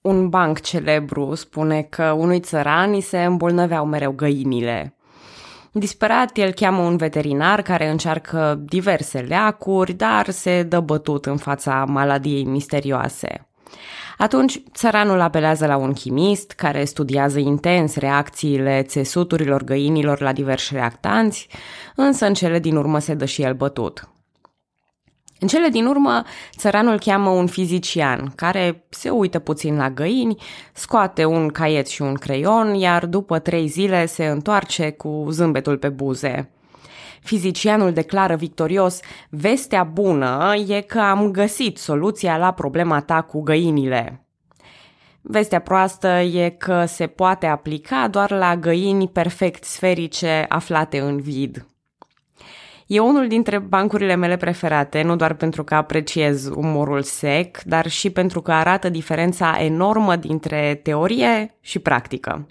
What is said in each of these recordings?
Un banc celebru spune că unui țăran îi se îmbolnăveau mereu găinile. Disperat, el cheamă un veterinar care încearcă diverse leacuri, dar se dă bătut în fața maladiei misterioase. Atunci, țăranul apelează la un chimist care studiază intens reacțiile țesuturilor găinilor la diversi reactanți, însă în cele din urmă se dă și el bătut. În cele din urmă, țăranul cheamă un fizician, care se uită puțin la găini, scoate un caiet și un creion, iar după trei zile se întoarce cu zâmbetul pe buze. Fizicianul declară victorios, vestea bună e că am găsit soluția la problema ta cu găinile. Vestea proastă e că se poate aplica doar la găini perfect sferice aflate în vid. E unul dintre bancurile mele preferate, nu doar pentru că apreciez umorul sec, dar și pentru că arată diferența enormă dintre teorie și practică.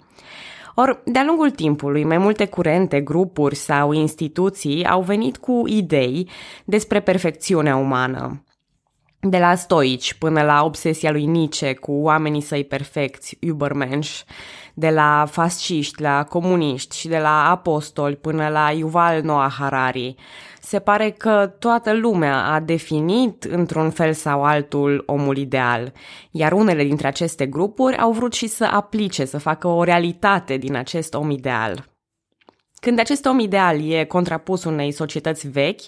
Or, de-a lungul timpului, mai multe curente, grupuri sau instituții au venit cu idei despre perfecțiunea umană. De la stoici până la obsesia lui Nietzsche cu oamenii săi perfecți, Übermensch, de la fasciști la comuniști și de la apostoli până la Yuval Noah Harari. Se pare că toată lumea a definit într-un fel sau altul omul ideal, iar unele dintre aceste grupuri au vrut și să aplice, să facă o realitate din acest om ideal. Când acest om ideal e contrapus unei societăți vechi,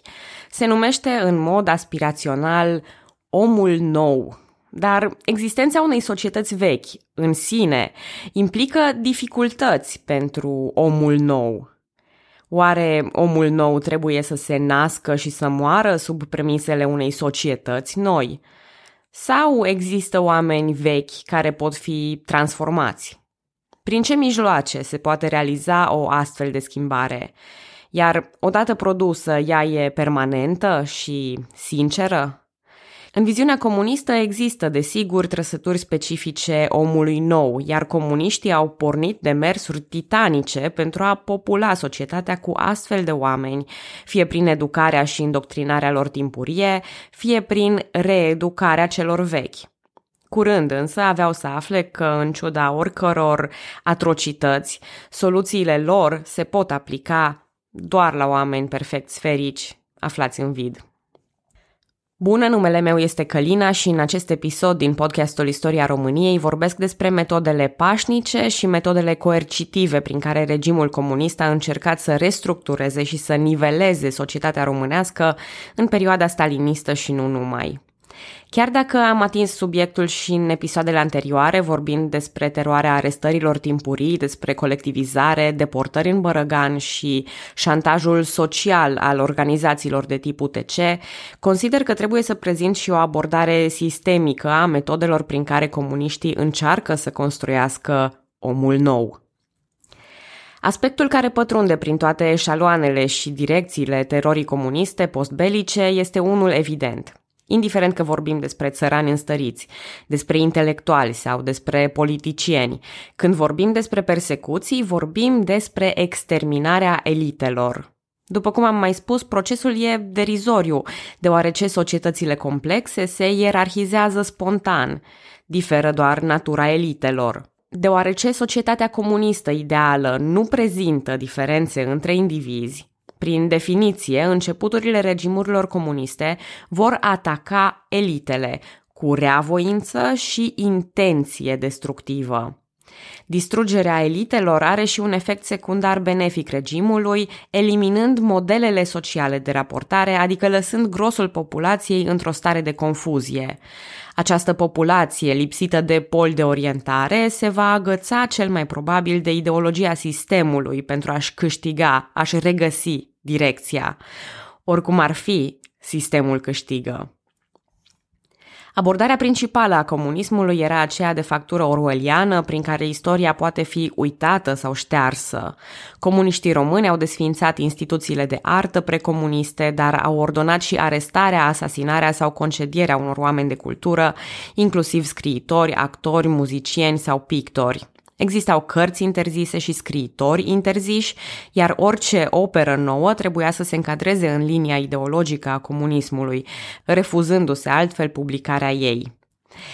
se numește în mod aspirațional omul nou, dar existența unei societăți vechi în sine implică dificultăți pentru omul nou. Oare omul nou trebuie să se nască și să moară sub premisele unei societăți noi? Sau există oameni vechi care pot fi transformați? Prin ce mijloace se poate realiza o astfel de schimbare? Iar odată produsă, ea e permanentă și sinceră? În viziunea comunistă există, desigur, trăsături specifice omului nou, iar comuniștii au pornit de mersuri titanice pentru a popula societatea cu astfel de oameni, fie prin educarea și indoctrinarea lor timpurie, fie prin reeducarea celor vechi. Curând însă aveau să afle că, în ciuda oricăror atrocități, soluțiile lor se pot aplica doar la oameni perfect sferici aflați în vid. Bună, numele meu este Călina și în acest episod din podcastul Istoria României vorbesc despre metodele pașnice și metodele coercitive prin care regimul comunist a încercat să restructureze și să niveleze societatea românească în perioada stalinistă și nu numai. Chiar dacă am atins subiectul și în episoadele anterioare, vorbind despre teroarea arestărilor timpurii, despre colectivizare, deportări în Bărăgan și șantajul social al organizațiilor de tip UTC, consider că trebuie să prezint și o abordare sistemică a metodelor prin care comuniștii încearcă să construiască omul nou. Aspectul care pătrunde prin toate eșaloanele și direcțiile terorii comuniste postbelice este unul evident – indiferent că vorbim despre țărani înstăriți, despre intelectuali sau despre politicieni. Când vorbim despre persecuții, vorbim despre exterminarea elitelor. După cum am mai spus, procesul e derizoriu, deoarece societățile complexe se ierarhizează spontan, diferă doar natura elitelor. Deoarece societatea comunistă ideală nu prezintă diferențe între indivizi, prin definiție, începuturile regimurilor comuniste vor ataca elitele cu reavoință și intenție destructivă. Distrugerea elitelor are și un efect secundar benefic regimului, eliminând modelele sociale de raportare, adică lăsând grosul populației într-o stare de confuzie. Această populație, lipsită de pol de orientare, se va agăța cel mai probabil de ideologia sistemului pentru a-și câștiga, a-și regăsi direcția. Oricum ar fi, sistemul câștigă. Abordarea principală a comunismului era aceea de factură orwelliană, prin care istoria poate fi uitată sau ștearsă. Comuniștii români au desființat instituțiile de artă precomuniste, dar au ordonat și arestarea, asasinarea sau concedierea unor oameni de cultură, inclusiv scriitori, actori, muzicieni sau pictori. Existau cărți interzise și scriitori interziși, iar orice operă nouă trebuia să se încadreze în linia ideologică a comunismului, refuzându-se altfel publicarea ei.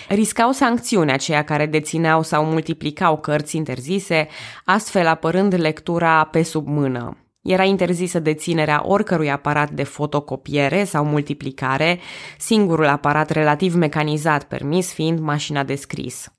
Riscau sancțiuni aceia care dețineau sau multiplicau cărți interzise, astfel apărând lectura pe sub mână. Era interzisă deținerea oricărui aparat de fotocopiere sau multiplicare, singurul aparat relativ mecanizat permis fiind mașina de scris.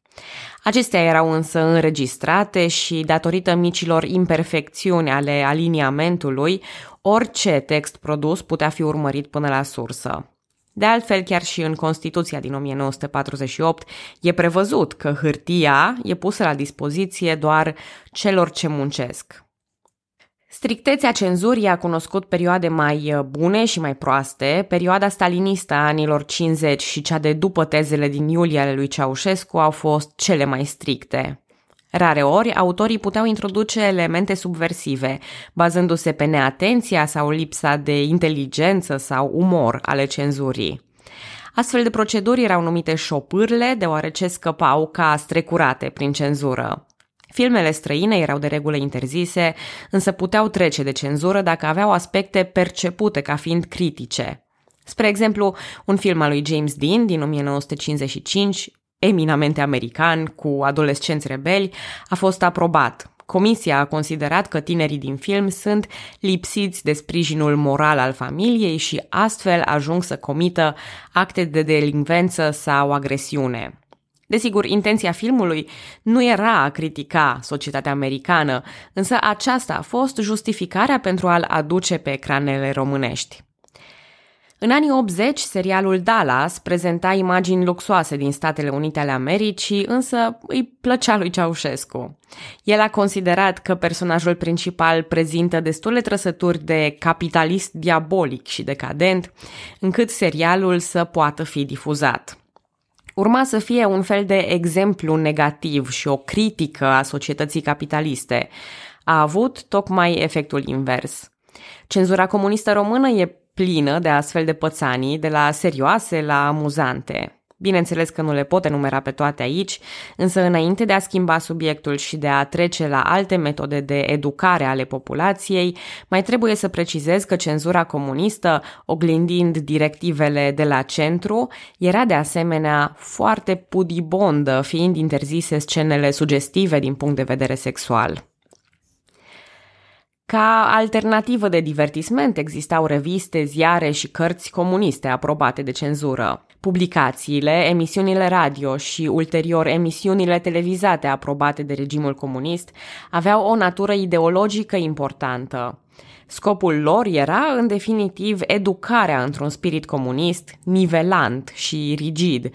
Acestea erau însă înregistrate și, datorită micilor imperfecțiuni ale aliniamentului, orice text produs putea fi urmărit până la sursă. De altfel, chiar și în Constituția din 1948 e prevăzut că hârtia e pusă la dispoziție doar celor ce muncesc. Strictețea cenzurii a cunoscut perioade mai uh, bune și mai proaste. Perioada stalinistă a anilor 50 și cea de după tezele din iulie ale lui Ceaușescu au fost cele mai stricte. Rare ori, autorii puteau introduce elemente subversive, bazându-se pe neatenția sau lipsa de inteligență sau umor ale cenzurii. Astfel de proceduri erau numite șopârle, deoarece scăpau ca strecurate prin cenzură. Filmele străine erau de regulă interzise, însă puteau trece de cenzură dacă aveau aspecte percepute ca fiind critice. Spre exemplu, un film al lui James Dean din 1955, eminamente american, cu adolescenți rebeli, a fost aprobat. Comisia a considerat că tinerii din film sunt lipsiți de sprijinul moral al familiei și astfel ajung să comită acte de delinvență sau agresiune. Desigur, intenția filmului nu era a critica societatea americană, însă aceasta a fost justificarea pentru a-l aduce pe ecranele românești. În anii 80, serialul Dallas prezenta imagini luxoase din Statele Unite ale Americii, însă îi plăcea lui Ceaușescu. El a considerat că personajul principal prezintă destule trăsături de capitalist diabolic și decadent, încât serialul să poată fi difuzat urma să fie un fel de exemplu negativ și o critică a societății capitaliste. A avut tocmai efectul invers. Cenzura comunistă română e plină de astfel de pățanii, de la serioase la amuzante. Bineînțeles că nu le pot enumera pe toate aici, însă înainte de a schimba subiectul și de a trece la alte metode de educare ale populației, mai trebuie să precizez că cenzura comunistă, oglindind directivele de la centru, era de asemenea foarte pudibondă, fiind interzise scenele sugestive din punct de vedere sexual. Ca alternativă de divertisment existau reviste, ziare și cărți comuniste aprobate de cenzură. Publicațiile, emisiunile radio și ulterior emisiunile televizate aprobate de regimul comunist aveau o natură ideologică importantă. Scopul lor era, în definitiv, educarea într-un spirit comunist, nivelant și rigid,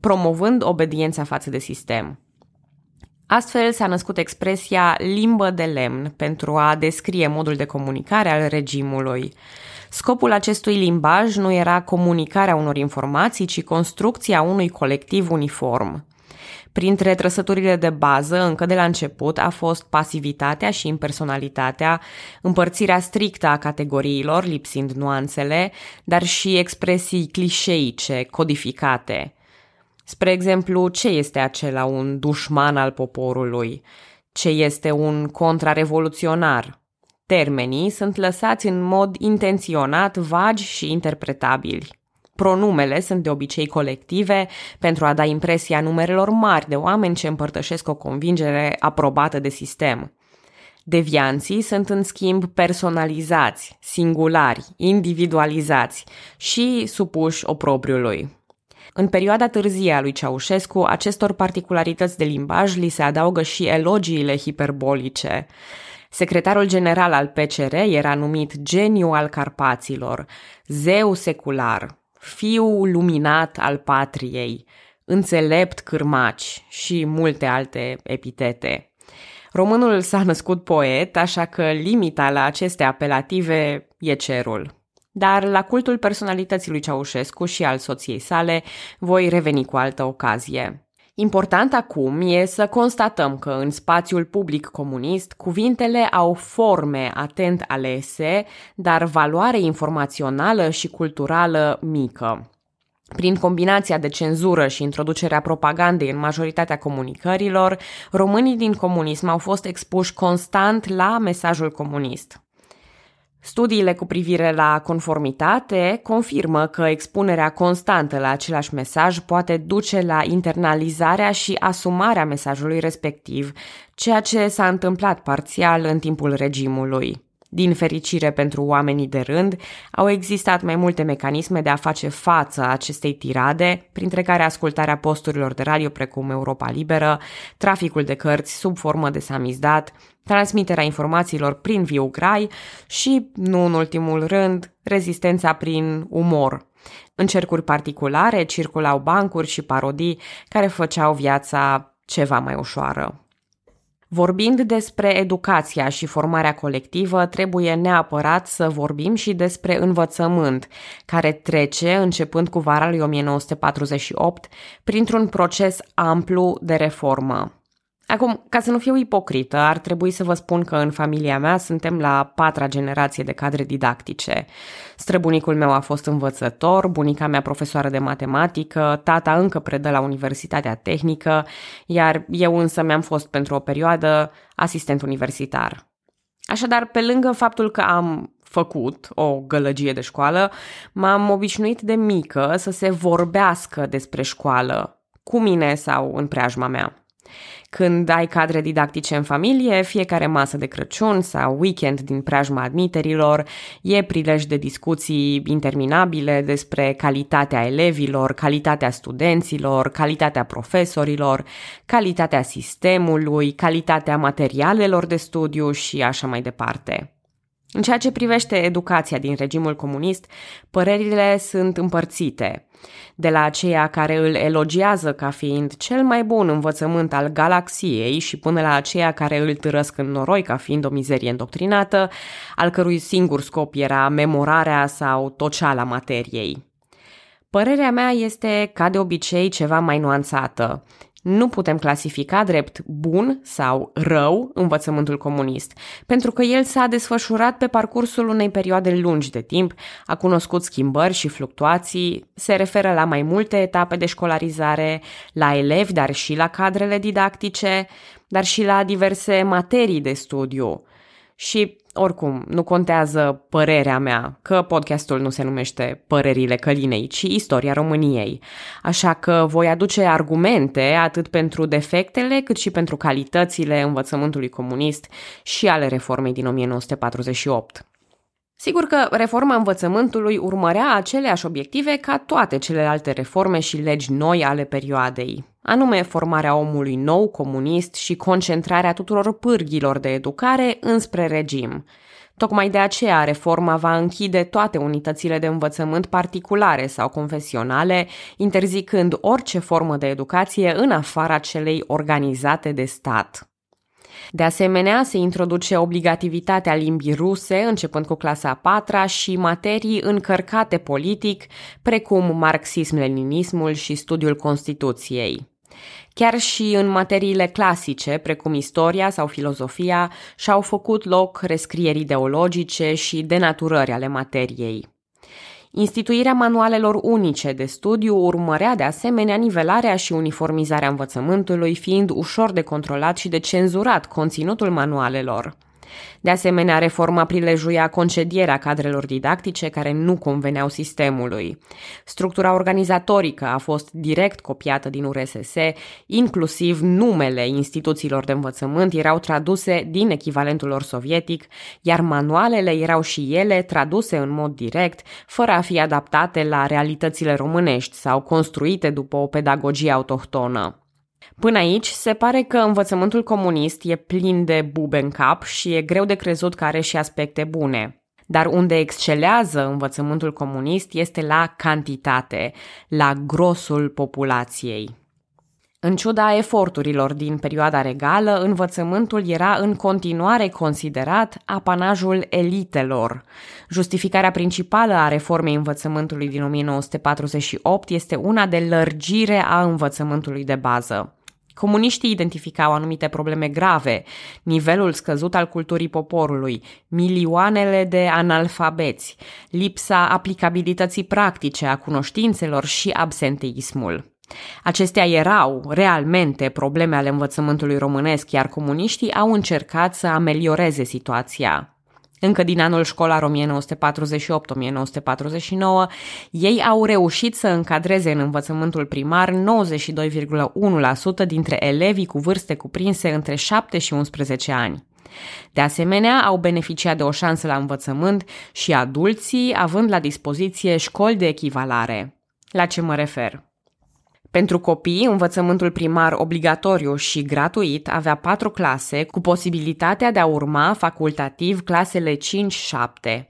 promovând obediența față de sistem. Astfel s-a născut expresia limbă de lemn pentru a descrie modul de comunicare al regimului. Scopul acestui limbaj nu era comunicarea unor informații, ci construcția unui colectiv uniform. Printre trăsăturile de bază, încă de la început, a fost pasivitatea și impersonalitatea, împărțirea strictă a categoriilor, lipsind nuanțele, dar și expresii clișeice, codificate. Spre exemplu, ce este acela un dușman al poporului? Ce este un contrarevoluționar? Termenii sunt lăsați în mod intenționat vagi și interpretabili. Pronumele sunt de obicei colective pentru a da impresia numerelor mari de oameni ce împărtășesc o convingere aprobată de sistem. Devianții sunt în schimb personalizați, singulari, individualizați și supuși oprobriului. În perioada târzie a lui Ceaușescu, acestor particularități de limbaj li se adaugă și elogiile hiperbolice. Secretarul general al PCR era numit geniu al Carpaților, zeu secular, fiu luminat al patriei, înțelept cârmaci și multe alte epitete. Românul s-a născut poet, așa că limita la aceste apelative e cerul. Dar la cultul personalității lui Ceaușescu și al soției sale voi reveni cu altă ocazie. Important acum e să constatăm că în spațiul public comunist cuvintele au forme atent alese, dar valoare informațională și culturală mică. Prin combinația de cenzură și introducerea propagandei în majoritatea comunicărilor, românii din comunism au fost expuși constant la mesajul comunist. Studiile cu privire la conformitate confirmă că expunerea constantă la același mesaj poate duce la internalizarea și asumarea mesajului respectiv, ceea ce s-a întâmplat parțial în timpul regimului. Din fericire pentru oamenii de rând, au existat mai multe mecanisme de a face față acestei tirade, printre care ascultarea posturilor de radio precum Europa Liberă, traficul de cărți sub formă de samizdat, transmiterea informațiilor prin viu grai și, nu în ultimul rând, rezistența prin umor. În cercuri particulare circulau bancuri și parodii care făceau viața ceva mai ușoară. Vorbind despre educația și formarea colectivă, trebuie neapărat să vorbim și despre învățământ, care trece, începând cu vara lui 1948, printr-un proces amplu de reformă. Acum, ca să nu fiu ipocrită, ar trebui să vă spun că în familia mea suntem la patra generație de cadre didactice. Străbunicul meu a fost învățător, bunica mea profesoară de matematică, tata încă predă la Universitatea Tehnică, iar eu însă mi-am fost pentru o perioadă asistent universitar. Așadar, pe lângă faptul că am făcut o gălăgie de școală, m-am obișnuit de mică să se vorbească despre școală, cu mine sau în preajma mea. Când ai cadre didactice în familie, fiecare masă de Crăciun sau weekend din preajma admiterilor e prilej de discuții interminabile despre calitatea elevilor, calitatea studenților, calitatea profesorilor, calitatea sistemului, calitatea materialelor de studiu și așa mai departe. În ceea ce privește educația din regimul comunist, părerile sunt împărțite. De la aceia care îl elogiază ca fiind cel mai bun învățământ al galaxiei și până la aceia care îl târăsc în noroi ca fiind o mizerie îndoctrinată, al cărui singur scop era memorarea sau toceala materiei. Părerea mea este, ca de obicei, ceva mai nuanțată nu putem clasifica drept bun sau rău învățământul comunist, pentru că el s-a desfășurat pe parcursul unei perioade lungi de timp, a cunoscut schimbări și fluctuații, se referă la mai multe etape de școlarizare, la elevi, dar și la cadrele didactice, dar și la diverse materii de studiu. Și oricum, nu contează părerea mea, că podcastul nu se numește Părerile Călinei, ci Istoria României. Așa că voi aduce argumente atât pentru defectele cât și pentru calitățile învățământului comunist și ale reformei din 1948. Sigur că reforma învățământului urmărea aceleași obiective ca toate celelalte reforme și legi noi ale perioadei, anume formarea omului nou, comunist și concentrarea tuturor pârghilor de educare înspre regim. Tocmai de aceea reforma va închide toate unitățile de învățământ particulare sau confesionale, interzicând orice formă de educație în afara celei organizate de stat. De asemenea, se introduce obligativitatea limbii ruse, începând cu clasa a patra, și materii încărcate politic, precum marxism-leninismul și studiul Constituției. Chiar și în materiile clasice, precum istoria sau filozofia, și-au făcut loc rescrieri ideologice și denaturări ale materiei. Instituirea manualelor unice de studiu urmărea de asemenea nivelarea și uniformizarea învățământului, fiind ușor de controlat și de cenzurat conținutul manualelor. De asemenea, reforma prilejuia concedierea cadrelor didactice care nu conveneau sistemului. Structura organizatorică a fost direct copiată din URSS, inclusiv numele instituțiilor de învățământ erau traduse din echivalentul lor sovietic, iar manualele erau și ele traduse în mod direct, fără a fi adaptate la realitățile românești sau construite după o pedagogie autohtonă. Până aici, se pare că învățământul comunist e plin de bube în cap și e greu de crezut că are și aspecte bune. Dar unde excelează învățământul comunist este la cantitate, la grosul populației. În ciuda eforturilor din perioada regală, învățământul era în continuare considerat apanajul elitelor. Justificarea principală a reformei învățământului din 1948 este una de lărgire a învățământului de bază. Comuniștii identificau anumite probleme grave, nivelul scăzut al culturii poporului, milioanele de analfabeți, lipsa aplicabilității practice a cunoștințelor și absenteismul. Acestea erau, realmente, probleme ale învățământului românesc, iar comuniștii au încercat să amelioreze situația. Încă din anul școlar 1948-1949, ei au reușit să încadreze în învățământul primar 92,1% dintre elevii cu vârste cuprinse între 7 și 11 ani. De asemenea, au beneficiat de o șansă la învățământ și adulții, având la dispoziție școli de echivalare. La ce mă refer? Pentru copii, învățământul primar obligatoriu și gratuit avea patru clase, cu posibilitatea de a urma facultativ clasele 5-7.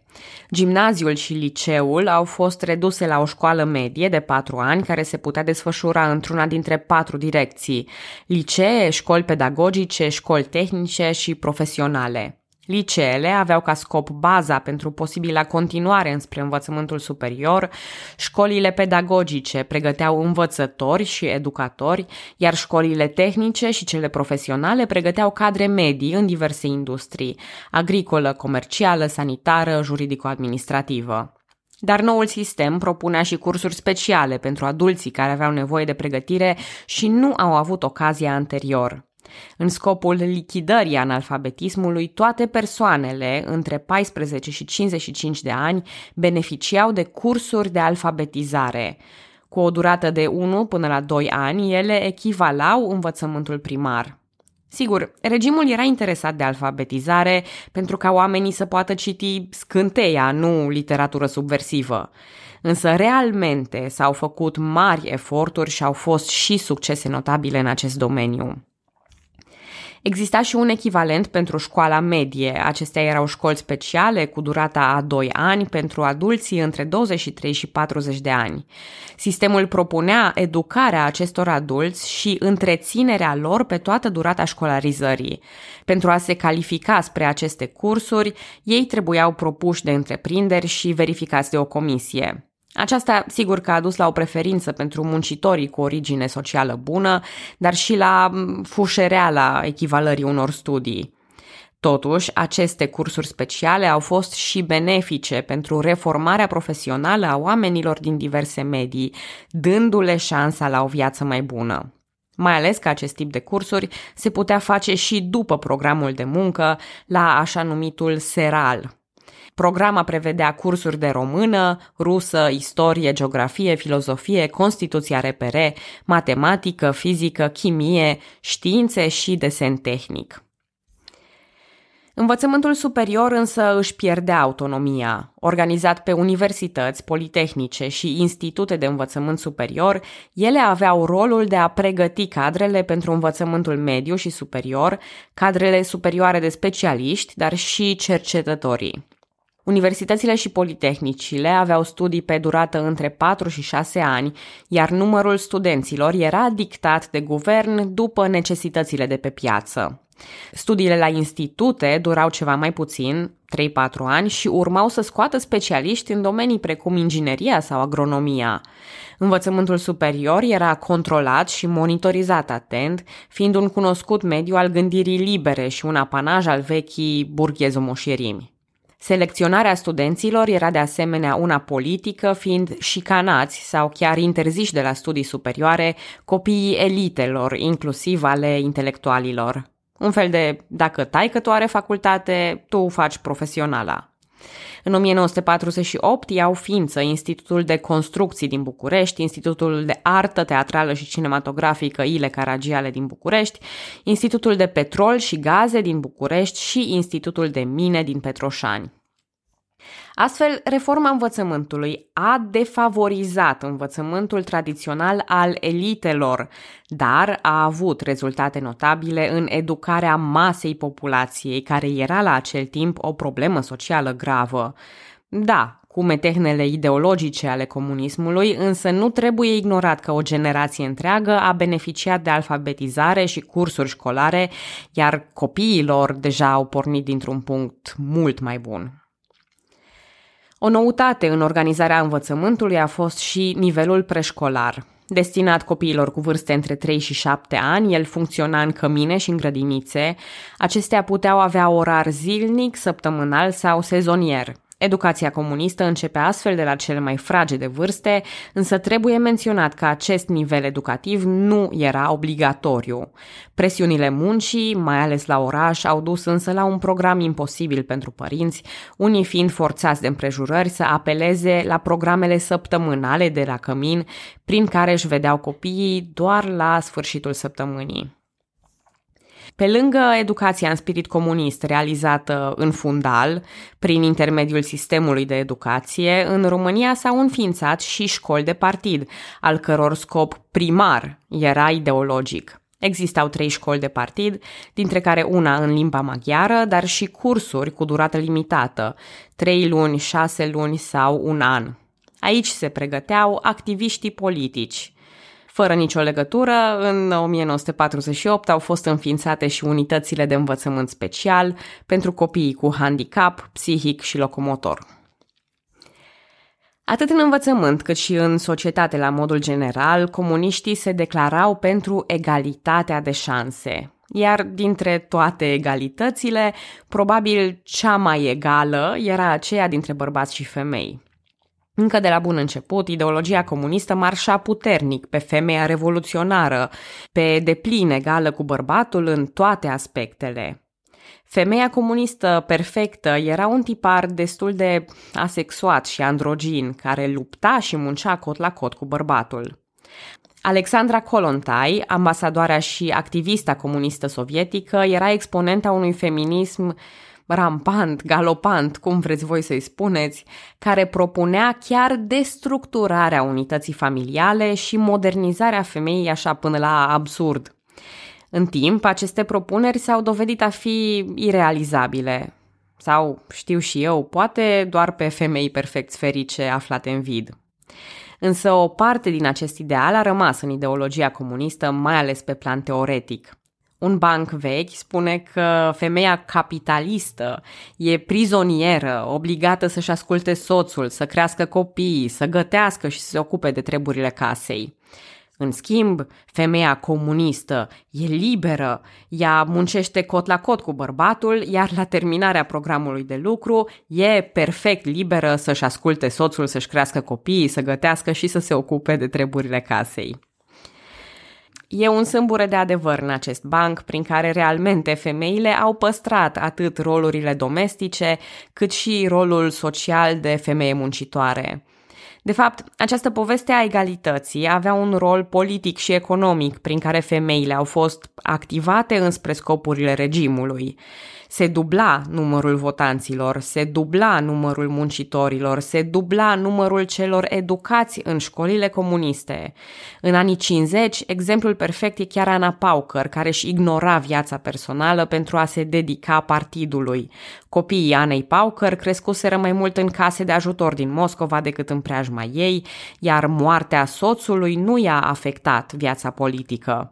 Gimnaziul și liceul au fost reduse la o școală medie de patru ani care se putea desfășura într-una dintre patru direcții, licee, școli pedagogice, școli tehnice și profesionale. Liceele aveau ca scop baza pentru posibila continuare înspre învățământul superior, școlile pedagogice pregăteau învățători și educatori, iar școlile tehnice și cele profesionale pregăteau cadre medii în diverse industrii, agricolă, comercială, sanitară, juridico-administrativă. Dar noul sistem propunea și cursuri speciale pentru adulții care aveau nevoie de pregătire și nu au avut ocazia anterior. În scopul lichidării analfabetismului, toate persoanele între 14 și 55 de ani beneficiau de cursuri de alfabetizare. Cu o durată de 1 până la 2 ani, ele echivalau învățământul primar. Sigur, regimul era interesat de alfabetizare pentru ca oamenii să poată citi scânteia, nu literatură subversivă. Însă, realmente, s-au făcut mari eforturi și au fost și succese notabile în acest domeniu. Exista și un echivalent pentru școala medie. Acestea erau școli speciale cu durata a 2 ani pentru adulții între 23 și 40 de ani. Sistemul propunea educarea acestor adulți și întreținerea lor pe toată durata școlarizării. Pentru a se califica spre aceste cursuri, ei trebuiau propuși de întreprinderi și verificați de o comisie. Aceasta, sigur că a dus la o preferință pentru muncitorii cu origine socială bună, dar și la fușereala echivalării unor studii. Totuși, aceste cursuri speciale au fost și benefice pentru reformarea profesională a oamenilor din diverse medii, dându-le șansa la o viață mai bună. Mai ales că acest tip de cursuri se putea face și după programul de muncă, la așa numitul seral, Programa prevedea cursuri de română, rusă, istorie, geografie, filozofie, Constituția RPR, matematică, fizică, chimie, științe și desen tehnic. Învățământul superior însă își pierdea autonomia. Organizat pe universități, politehnice și institute de învățământ superior, ele aveau rolul de a pregăti cadrele pentru învățământul mediu și superior, cadrele superioare de specialiști, dar și cercetătorii. Universitățile și politehnicile aveau studii pe durată între 4 și 6 ani, iar numărul studenților era dictat de guvern după necesitățile de pe piață. Studiile la institute durau ceva mai puțin, 3-4 ani, și urmau să scoată specialiști în domenii precum ingineria sau agronomia. Învățământul superior era controlat și monitorizat atent, fiind un cunoscut mediu al gândirii libere și un apanaj al vechii burghezomoșierimi. Selecționarea studenților era de asemenea una politică, fiind șicanați sau chiar interziși de la studii superioare copiii elitelor, inclusiv ale intelectualilor. Un fel de, dacă tai că tu are facultate, tu faci profesionala. În 1948 iau ființă Institutul de Construcții din București, Institutul de Artă Teatrală și Cinematografică Ile Caragiale din București, Institutul de Petrol și Gaze din București și Institutul de Mine din Petroșani. Astfel, reforma învățământului a defavorizat învățământul tradițional al elitelor, dar a avut rezultate notabile în educarea masei populației, care era la acel timp o problemă socială gravă. Da, cu metehnele ideologice ale comunismului, însă nu trebuie ignorat că o generație întreagă a beneficiat de alfabetizare și cursuri școlare, iar copiilor deja au pornit dintr-un punct mult mai bun. O noutate în organizarea învățământului a fost și nivelul preșcolar. Destinat copiilor cu vârste între 3 și 7 ani, el funcționa în cămine și în grădinițe. Acestea puteau avea orar zilnic, săptămânal sau sezonier. Educația comunistă începe astfel de la cele mai fragede vârste, însă trebuie menționat că acest nivel educativ nu era obligatoriu. Presiunile muncii, mai ales la oraș, au dus însă la un program imposibil pentru părinți, unii fiind forțați de împrejurări să apeleze la programele săptămânale de la cămin, prin care își vedeau copiii doar la sfârșitul săptămânii. Pe lângă educația în spirit comunist realizată în fundal, prin intermediul sistemului de educație, în România s-au înființat și școli de partid, al căror scop primar era ideologic. Existau trei școli de partid, dintre care una în limba maghiară, dar și cursuri cu durată limitată, trei luni, șase luni sau un an. Aici se pregăteau activiștii politici, fără nicio legătură, în 1948 au fost înființate și unitățile de învățământ special pentru copiii cu handicap, psihic și locomotor. Atât în învățământ cât și în societate la modul general, comuniștii se declarau pentru egalitatea de șanse. Iar dintre toate egalitățile, probabil cea mai egală era aceea dintre bărbați și femei. Încă de la bun început, ideologia comunistă marșa puternic pe femeia revoluționară, pe deplin egală cu bărbatul în toate aspectele. Femeia comunistă perfectă era un tipar destul de asexuat și androgin, care lupta și muncea cot la cot cu bărbatul. Alexandra Kolontai, ambasadoarea și activista comunistă sovietică, era exponenta unui feminism rampant, galopant, cum vreți voi să-i spuneți, care propunea chiar destructurarea unității familiale și modernizarea femeii așa până la absurd. În timp, aceste propuneri s-au dovedit a fi irealizabile. Sau, știu și eu, poate doar pe femei perfect sferice aflate în vid. Însă o parte din acest ideal a rămas în ideologia comunistă, mai ales pe plan teoretic. Un banc vechi spune că femeia capitalistă e prizonieră, obligată să-și asculte soțul, să crească copiii, să gătească și să se ocupe de treburile casei. În schimb, femeia comunistă e liberă, ea muncește cot la cot cu bărbatul, iar la terminarea programului de lucru e perfect liberă să-și asculte soțul, să-și crească copiii, să gătească și să se ocupe de treburile casei. E un sâmbure de adevăr în acest banc prin care realmente femeile au păstrat atât rolurile domestice cât și rolul social de femeie muncitoare. De fapt, această poveste a egalității avea un rol politic și economic prin care femeile au fost activate înspre scopurile regimului. Se dubla numărul votanților, se dubla numărul muncitorilor, se dubla numărul celor educați în școlile comuniste. În anii 50, exemplul perfect e chiar Ana Paucăr, care își ignora viața personală pentru a se dedica partidului. Copiii Anei Paucăr crescuseră mai mult în case de ajutor din Moscova decât în preajma ei, iar moartea soțului nu i-a afectat viața politică.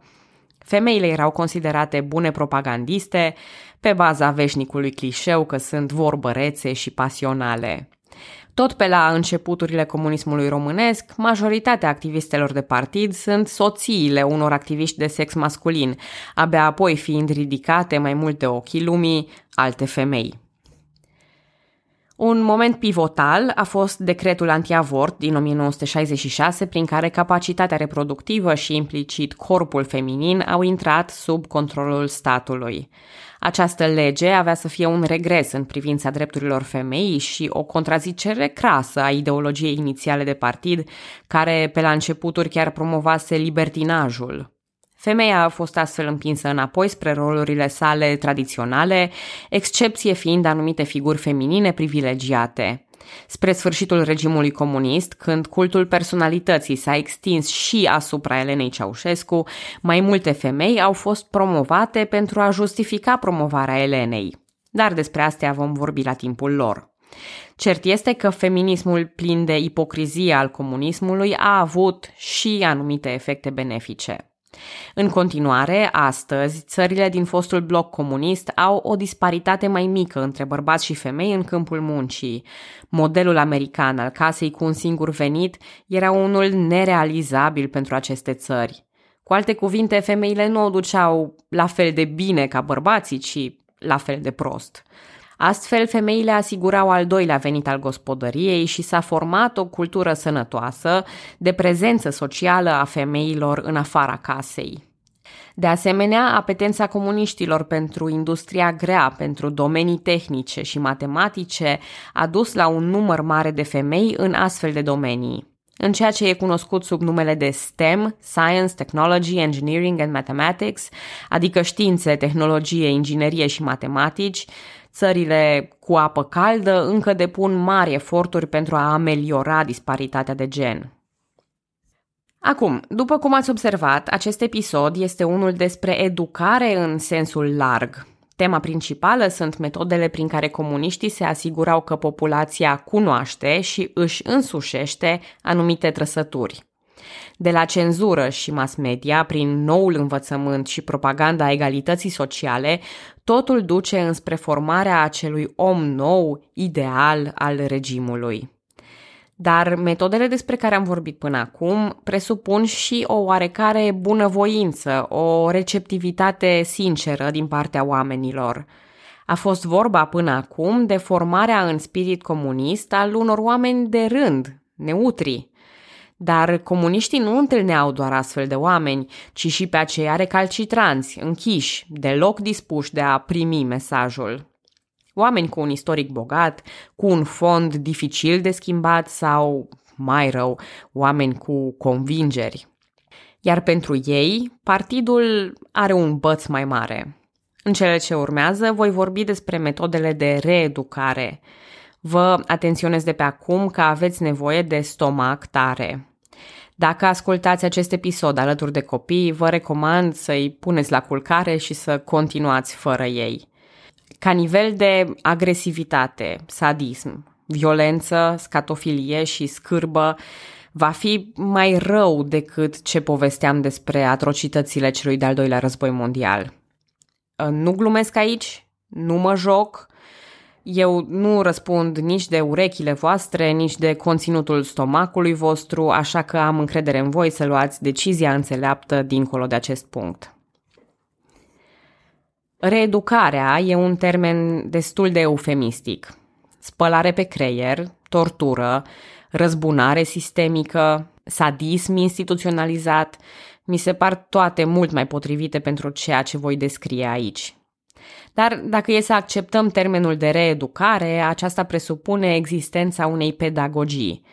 Femeile erau considerate bune propagandiste, pe baza veșnicului clișeu că sunt vorbărețe și pasionale. Tot pe la începuturile comunismului românesc, majoritatea activistelor de partid sunt soțiile unor activiști de sex masculin, abia apoi fiind ridicate mai multe ochii lumii alte femei. Un moment pivotal a fost decretul antiavort din 1966, prin care capacitatea reproductivă și implicit corpul feminin au intrat sub controlul statului. Această lege avea să fie un regres în privința drepturilor femeii și o contrazicere crasă a ideologiei inițiale de partid, care pe la începuturi chiar promovase libertinajul. Femeia a fost astfel împinsă înapoi spre rolurile sale tradiționale, excepție fiind anumite figuri feminine privilegiate. Spre sfârșitul regimului comunist, când cultul personalității s-a extins și asupra Elenei Ceaușescu, mai multe femei au fost promovate pentru a justifica promovarea Elenei. Dar despre astea vom vorbi la timpul lor. Cert este că feminismul plin de ipocrizie al comunismului a avut și anumite efecte benefice. În continuare, astăzi, țările din fostul bloc comunist au o disparitate mai mică între bărbați și femei în câmpul muncii. Modelul american al casei cu un singur venit era unul nerealizabil pentru aceste țări. Cu alte cuvinte, femeile nu o duceau la fel de bine ca bărbații, ci la fel de prost. Astfel, femeile asigurau al doilea venit al gospodăriei și s-a format o cultură sănătoasă de prezență socială a femeilor în afara casei. De asemenea, apetența comuniștilor pentru industria grea, pentru domenii tehnice și matematice a dus la un număr mare de femei în astfel de domenii. În ceea ce e cunoscut sub numele de STEM, Science, Technology, Engineering and Mathematics, adică științe, tehnologie, inginerie și matematici, țările cu apă caldă încă depun mari eforturi pentru a ameliora disparitatea de gen. Acum, după cum ați observat, acest episod este unul despre educare în sensul larg. Tema principală sunt metodele prin care comuniștii se asigurau că populația cunoaște și își însușește anumite trăsături. De la cenzură și mass media, prin noul învățământ și propaganda egalității sociale, totul duce înspre formarea acelui om nou, ideal al regimului. Dar metodele despre care am vorbit până acum presupun și o oarecare bunăvoință, o receptivitate sinceră din partea oamenilor. A fost vorba până acum de formarea în spirit comunist al unor oameni de rând, neutri. Dar comuniștii nu întâlneau doar astfel de oameni, ci și pe aceia recalcitranți, închiși, deloc dispuși de a primi mesajul oameni cu un istoric bogat, cu un fond dificil de schimbat sau, mai rău, oameni cu convingeri. Iar pentru ei, partidul are un băț mai mare. În cele ce urmează, voi vorbi despre metodele de reeducare. Vă atenționez de pe acum că aveți nevoie de stomac tare. Dacă ascultați acest episod alături de copii, vă recomand să-i puneți la culcare și să continuați fără ei ca nivel de agresivitate, sadism, violență, scatofilie și scârbă va fi mai rău decât ce povesteam despre atrocitățile celui de-al doilea război mondial. Nu glumesc aici, nu mă joc, eu nu răspund nici de urechile voastre, nici de conținutul stomacului vostru, așa că am încredere în voi să luați decizia înțeleaptă dincolo de acest punct. Reeducarea e un termen destul de eufemistic. Spălare pe creier, tortură, răzbunare sistemică, sadism instituționalizat, mi se par toate mult mai potrivite pentru ceea ce voi descrie aici. Dar dacă e să acceptăm termenul de reeducare, aceasta presupune existența unei pedagogii –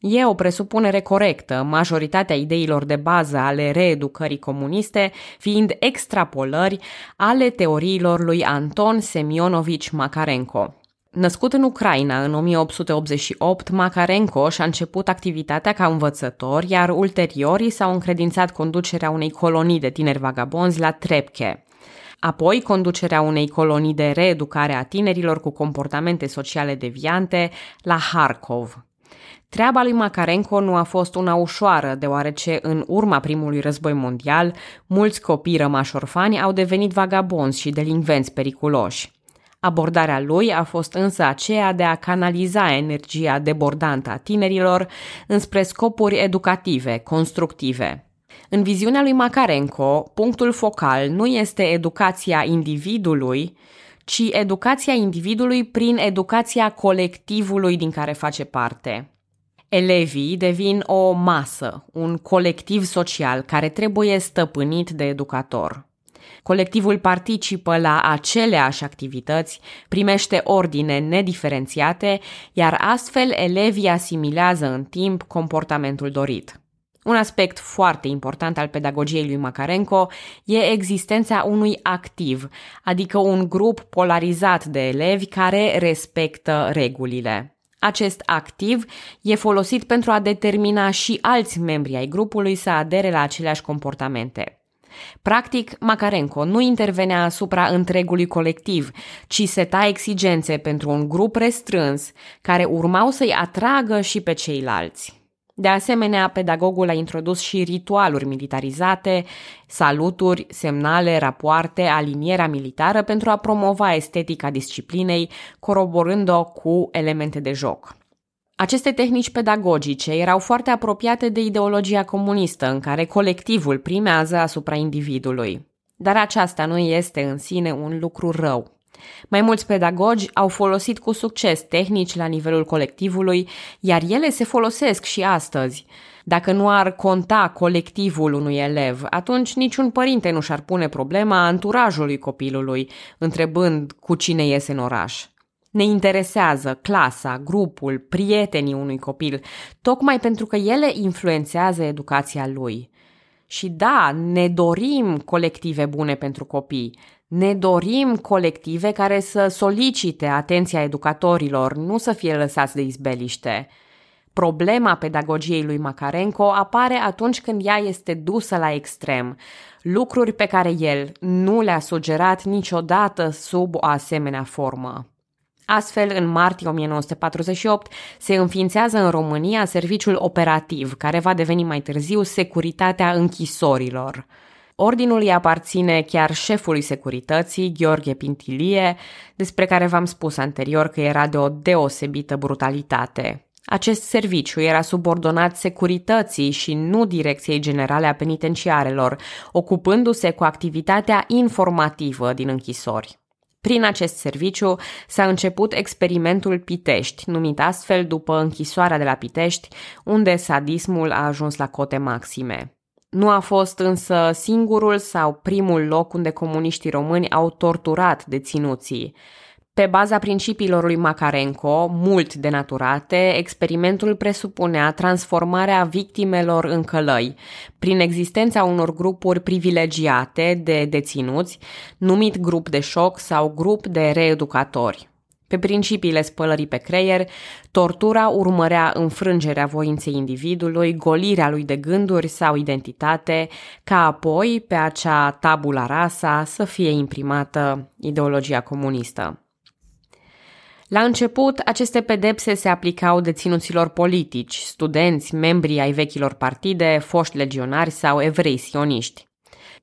E o presupunere corectă, majoritatea ideilor de bază ale reeducării comuniste fiind extrapolări ale teoriilor lui Anton Semionovici Makarenko. Născut în Ucraina în 1888, Makarenko și-a început activitatea ca învățător, iar ulterior i s-au încredințat conducerea unei colonii de tineri vagabonzi la Trepke. Apoi conducerea unei colonii de reeducare a tinerilor cu comportamente sociale deviante la Harkov, Treaba lui Makarenko nu a fost una ușoară, deoarece în urma primului război mondial, mulți copii rămași orfani au devenit vagabonzi și delinvenți periculoși. Abordarea lui a fost însă aceea de a canaliza energia debordantă a tinerilor înspre scopuri educative, constructive. În viziunea lui Makarenko, punctul focal nu este educația individului, ci educația individului prin educația colectivului din care face parte. Elevii devin o masă, un colectiv social care trebuie stăpânit de educator. Colectivul participă la aceleași activități, primește ordine nediferențiate, iar astfel elevii asimilează în timp comportamentul dorit. Un aspect foarte important al pedagogiei lui Makarenko e existența unui activ, adică un grup polarizat de elevi care respectă regulile. Acest activ e folosit pentru a determina și alți membri ai grupului să adere la aceleași comportamente. Practic, Makarenko nu intervenea asupra întregului colectiv, ci seta exigențe pentru un grup restrâns care urmau să-i atragă și pe ceilalți. De asemenea, pedagogul a introdus și ritualuri militarizate, saluturi, semnale, rapoarte, alinierea militară pentru a promova estetica disciplinei, coroborând-o cu elemente de joc. Aceste tehnici pedagogice erau foarte apropiate de ideologia comunistă, în care colectivul primează asupra individului. Dar aceasta nu este în sine un lucru rău. Mai mulți pedagogi au folosit cu succes tehnici la nivelul colectivului, iar ele se folosesc și astăzi. Dacă nu ar conta colectivul unui elev, atunci niciun părinte nu și-ar pune problema anturajului copilului, întrebând cu cine iese în oraș. Ne interesează clasa, grupul, prietenii unui copil, tocmai pentru că ele influențează educația lui. Și da, ne dorim colective bune pentru copii, ne dorim colective care să solicite atenția educatorilor, nu să fie lăsați de izbeliște. Problema pedagogiei lui Macarenco apare atunci când ea este dusă la extrem, lucruri pe care el nu le-a sugerat niciodată sub o asemenea formă. Astfel, în martie 1948, se înființează în România serviciul operativ, care va deveni mai târziu securitatea închisorilor. Ordinul îi aparține chiar șefului securității, Gheorghe Pintilie, despre care v-am spus anterior că era de o deosebită brutalitate. Acest serviciu era subordonat securității și nu Direcției Generale a Penitenciarelor, ocupându-se cu activitatea informativă din închisori. Prin acest serviciu s-a început experimentul Pitești, numit astfel după închisoarea de la Pitești, unde sadismul a ajuns la cote maxime. Nu a fost însă singurul sau primul loc unde comuniștii români au torturat deținuții. Pe baza principiilor lui Macarenco, mult denaturate, experimentul presupunea transformarea victimelor în călăi, prin existența unor grupuri privilegiate de deținuți, numit grup de șoc sau grup de reeducatori. Pe principiile spălării pe creier, tortura urmărea înfrângerea voinței individului, golirea lui de gânduri sau identitate, ca apoi, pe acea tabula rasa, să fie imprimată ideologia comunistă. La început, aceste pedepse se aplicau deținuților politici, studenți, membri ai vechilor partide, foști legionari sau evrei sioniști.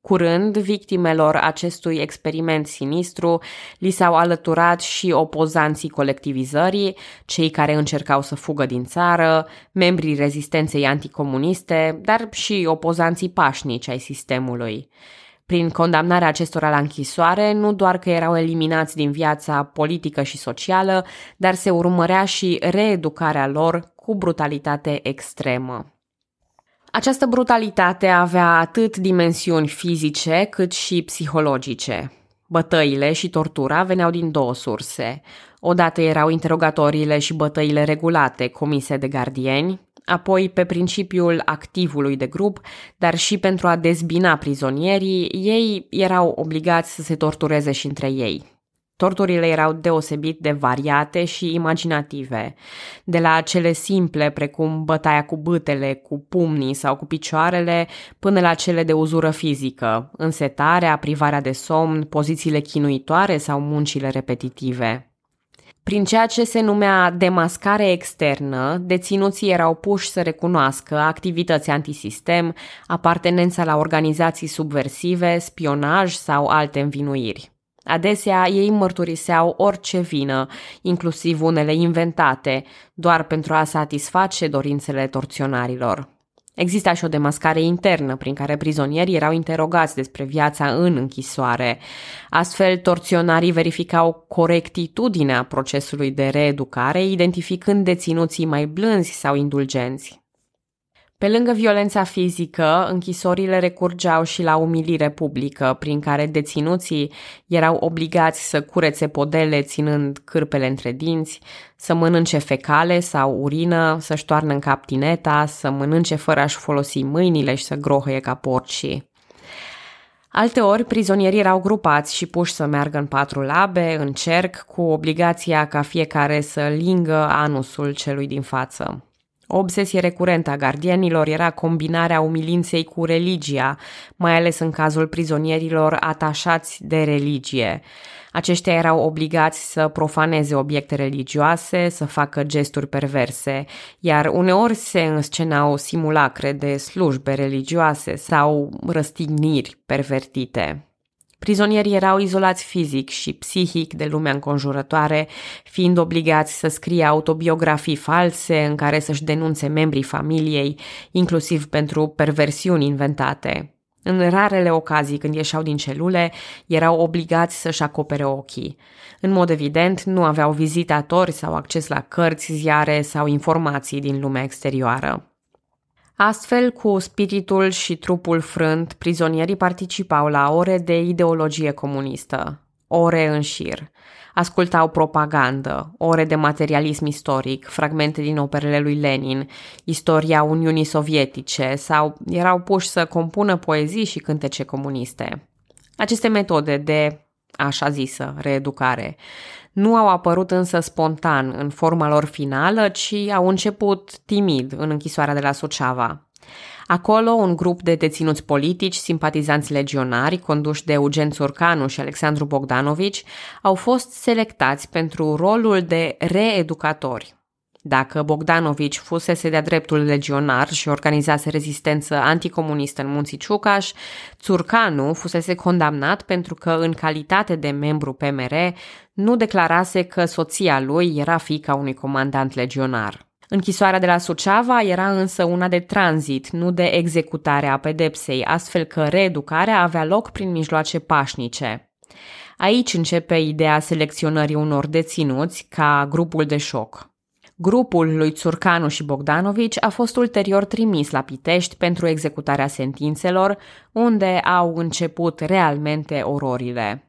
Curând, victimelor acestui experiment sinistru li s-au alăturat și opozanții colectivizării, cei care încercau să fugă din țară, membrii rezistenței anticomuniste, dar și opozanții pașnici ai sistemului. Prin condamnarea acestora la închisoare, nu doar că erau eliminați din viața politică și socială, dar se urmărea și reeducarea lor cu brutalitate extremă. Această brutalitate avea atât dimensiuni fizice cât și psihologice. Bătăile și tortura veneau din două surse. Odată erau interogatoriile și bătăile regulate comise de gardieni, apoi pe principiul activului de grup, dar și pentru a dezbina prizonierii, ei erau obligați să se tortureze și între ei. Torturile erau deosebit de variate și imaginative, de la cele simple precum bătaia cu bâtele, cu pumnii sau cu picioarele, până la cele de uzură fizică, însetarea, privarea de somn, pozițiile chinuitoare sau muncile repetitive. Prin ceea ce se numea demascare externă, deținuții erau puși să recunoască activități antisistem, apartenența la organizații subversive, spionaj sau alte învinuiri. Adesea ei mărturiseau orice vină, inclusiv unele inventate, doar pentru a satisface dorințele torționarilor. Exista și o demascare internă prin care prizonierii erau interogați despre viața în închisoare. Astfel, torționarii verificau corectitudinea procesului de reeducare, identificând deținuții mai blânzi sau indulgenți. Pe lângă violența fizică, închisorile recurgeau și la umilire publică, prin care deținuții erau obligați să curețe podele ținând cârpele între dinți, să mănânce fecale sau urină, să-și toarnă în cap tineta, să mănânce fără a-și folosi mâinile și să grohăie ca porcii. Alteori, prizonierii erau grupați și puși să meargă în patru labe, în cerc, cu obligația ca fiecare să lingă anusul celui din față. O obsesie recurentă a gardienilor era combinarea umilinței cu religia, mai ales în cazul prizonierilor atașați de religie. Aceștia erau obligați să profaneze obiecte religioase, să facă gesturi perverse, iar uneori se înscenau simulacre de slujbe religioase sau răstigniri pervertite. Prizonierii erau izolați fizic și psihic de lumea înconjurătoare, fiind obligați să scrie autobiografii false în care să-și denunțe membrii familiei, inclusiv pentru perversiuni inventate. În rarele ocazii când ieșeau din celule, erau obligați să-și acopere ochii. În mod evident, nu aveau vizitatori sau acces la cărți, ziare sau informații din lumea exterioară. Astfel, cu spiritul și trupul frânt, prizonierii participau la ore de ideologie comunistă, ore în șir. Ascultau propagandă, ore de materialism istoric, fragmente din operele lui Lenin, istoria Uniunii Sovietice sau erau puși să compună poezii și cântece comuniste. Aceste metode de așa zisă reeducare nu au apărut însă spontan în forma lor finală, ci au început timid în închisoarea de la Suceava. Acolo, un grup de deținuți politici, simpatizanți legionari, conduși de Eugen Țurcanu și Alexandru Bogdanovici, au fost selectați pentru rolul de reeducatori. Dacă Bogdanovici fusese de-a dreptul legionar și organizase rezistență anticomunistă în munții Ciucaș, Țurcanu fusese condamnat pentru că, în calitate de membru PMR, nu declarase că soția lui era fica unui comandant legionar. Închisoarea de la Suceava era însă una de tranzit, nu de executare a pedepsei, astfel că reeducarea avea loc prin mijloace pașnice. Aici începe ideea selecționării unor deținuți ca grupul de șoc. Grupul lui Țurcanu și Bogdanovici a fost ulterior trimis la Pitești pentru executarea sentințelor, unde au început realmente ororile.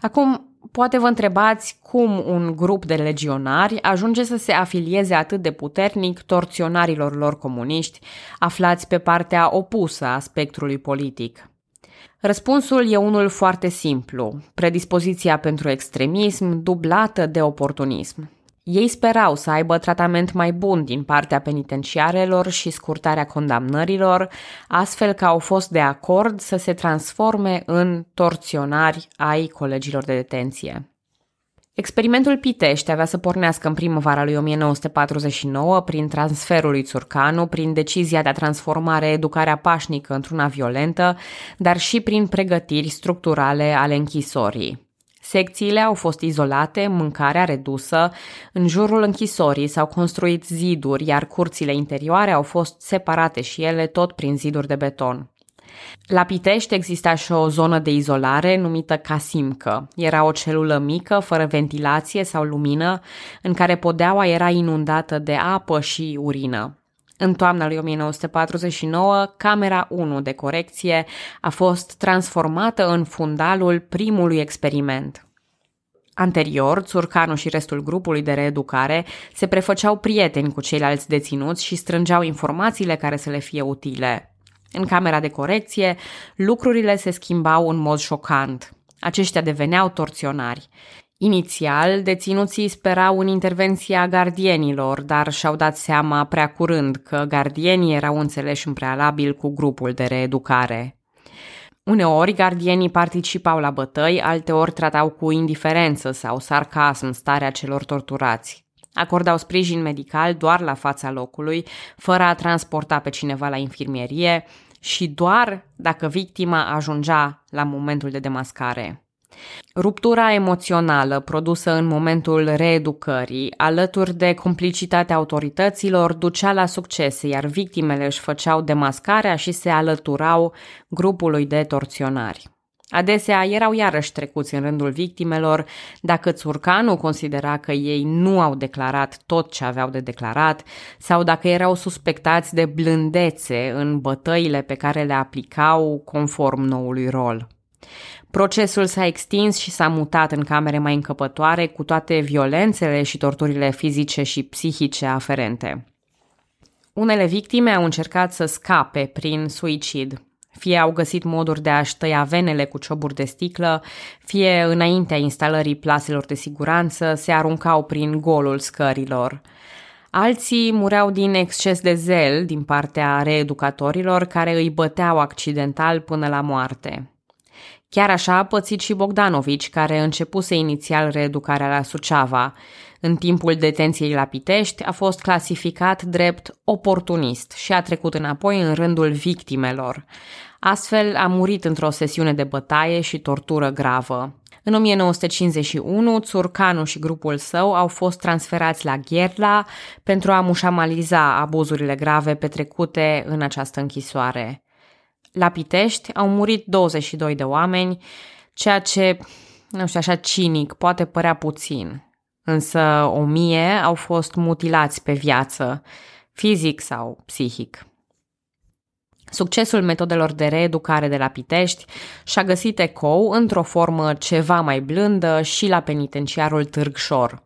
Acum, Poate vă întrebați cum un grup de legionari ajunge să se afilieze atât de puternic torționarilor lor comuniști, aflați pe partea opusă a spectrului politic. Răspunsul e unul foarte simplu, predispoziția pentru extremism dublată de oportunism. Ei sperau să aibă tratament mai bun din partea penitenciarelor și scurtarea condamnărilor, astfel că au fost de acord să se transforme în torționari ai colegilor de detenție. Experimentul Pitești avea să pornească în primăvara lui 1949 prin transferul lui Țurcanu, prin decizia de a transforma educarea pașnică într-una violentă, dar și prin pregătiri structurale ale închisorii. Secțiile au fost izolate, mâncarea redusă, în jurul închisorii s-au construit ziduri, iar curțile interioare au fost separate și ele tot prin ziduri de beton. La Pitești exista și o zonă de izolare numită casimcă. Era o celulă mică, fără ventilație sau lumină, în care podeaua era inundată de apă și urină. În toamna lui 1949, camera 1 de corecție a fost transformată în fundalul primului experiment. Anterior, Țurcanu și restul grupului de reeducare se prefăceau prieteni cu ceilalți deținuți și strângeau informațiile care să le fie utile. În camera de corecție, lucrurile se schimbau în mod șocant. Aceștia deveneau torționari. Inițial, deținuții sperau în intervenția gardienilor, dar și-au dat seama prea curând că gardienii erau înțeleși în prealabil cu grupul de reeducare. Uneori, gardienii participau la bătăi, alteori tratau cu indiferență sau sarcasm starea celor torturați. Acordau sprijin medical doar la fața locului, fără a transporta pe cineva la infirmierie și doar dacă victima ajungea la momentul de demascare. Ruptura emoțională produsă în momentul reeducării, alături de complicitatea autorităților, ducea la succese, iar victimele își făceau demascarea și se alăturau grupului de torționari. Adesea erau iarăși trecuți în rândul victimelor dacă Țurcanu considera că ei nu au declarat tot ce aveau de declarat sau dacă erau suspectați de blândețe în bătăile pe care le aplicau conform noului rol. Procesul s-a extins și s-a mutat în camere mai încăpătoare cu toate violențele și torturile fizice și psihice aferente. Unele victime au încercat să scape prin suicid. Fie au găsit moduri de a-și tăia venele cu cioburi de sticlă, fie înaintea instalării plaselor de siguranță se aruncau prin golul scărilor. Alții mureau din exces de zel din partea reeducatorilor care îi băteau accidental până la moarte. Chiar așa a pățit și Bogdanovici, care începuse inițial reeducarea la Suceava. În timpul detenției la Pitești a fost clasificat drept oportunist și a trecut înapoi în rândul victimelor. Astfel a murit într-o sesiune de bătaie și tortură gravă. În 1951, Țurcanu și grupul său au fost transferați la Gherla pentru a mușamaliza abuzurile grave petrecute în această închisoare. La Pitești au murit 22 de oameni, ceea ce, nu știu, așa cinic, poate părea puțin. Însă o mie au fost mutilați pe viață, fizic sau psihic. Succesul metodelor de reeducare de la Pitești și-a găsit ecou într-o formă ceva mai blândă și la penitenciarul Târgșor.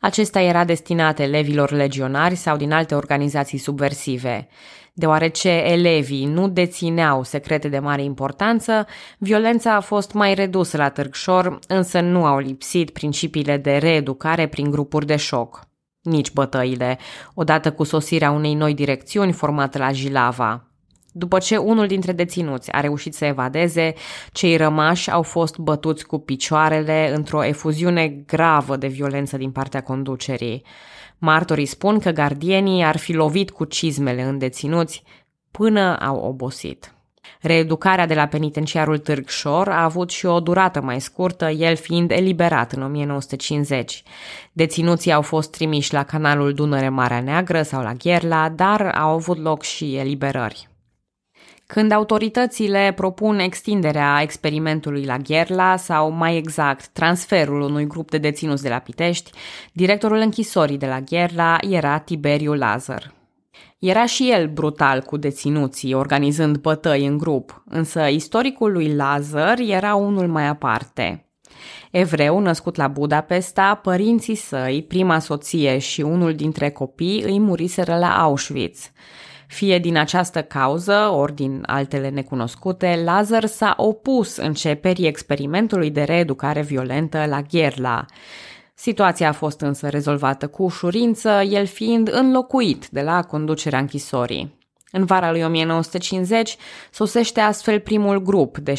Acesta era destinat elevilor legionari sau din alte organizații subversive. Deoarece elevii nu dețineau secrete de mare importanță, violența a fost mai redusă la Târgșor, însă nu au lipsit principiile de reeducare prin grupuri de șoc. Nici bătăile, odată cu sosirea unei noi direcțiuni formate la Jilava. După ce unul dintre deținuți a reușit să evadeze, cei rămași au fost bătuți cu picioarele într-o efuziune gravă de violență din partea conducerii. Martorii spun că gardienii ar fi lovit cu cizmele în deținuți până au obosit. Reeducarea de la penitenciarul Târgșor a avut și o durată mai scurtă, el fiind eliberat în 1950. Deținuții au fost trimiși la canalul Dunăre-Marea Neagră sau la Gherla, dar au avut loc și eliberări. Când autoritățile propun extinderea experimentului la Gherla sau, mai exact, transferul unui grup de deținuți de la Pitești, directorul închisorii de la Gherla era Tiberiu Lazar. Era și el brutal cu deținuții, organizând bătăi în grup, însă istoricul lui Lazar era unul mai aparte. Evreu, născut la Budapesta, părinții săi, prima soție și unul dintre copii îi muriseră la Auschwitz – fie din această cauză, ori din altele necunoscute, Lazar s-a opus începerii experimentului de reeducare violentă la Gherla. Situația a fost însă rezolvată cu ușurință, el fiind înlocuit de la conducerea închisorii. În vara lui 1950 sosește astfel primul grup de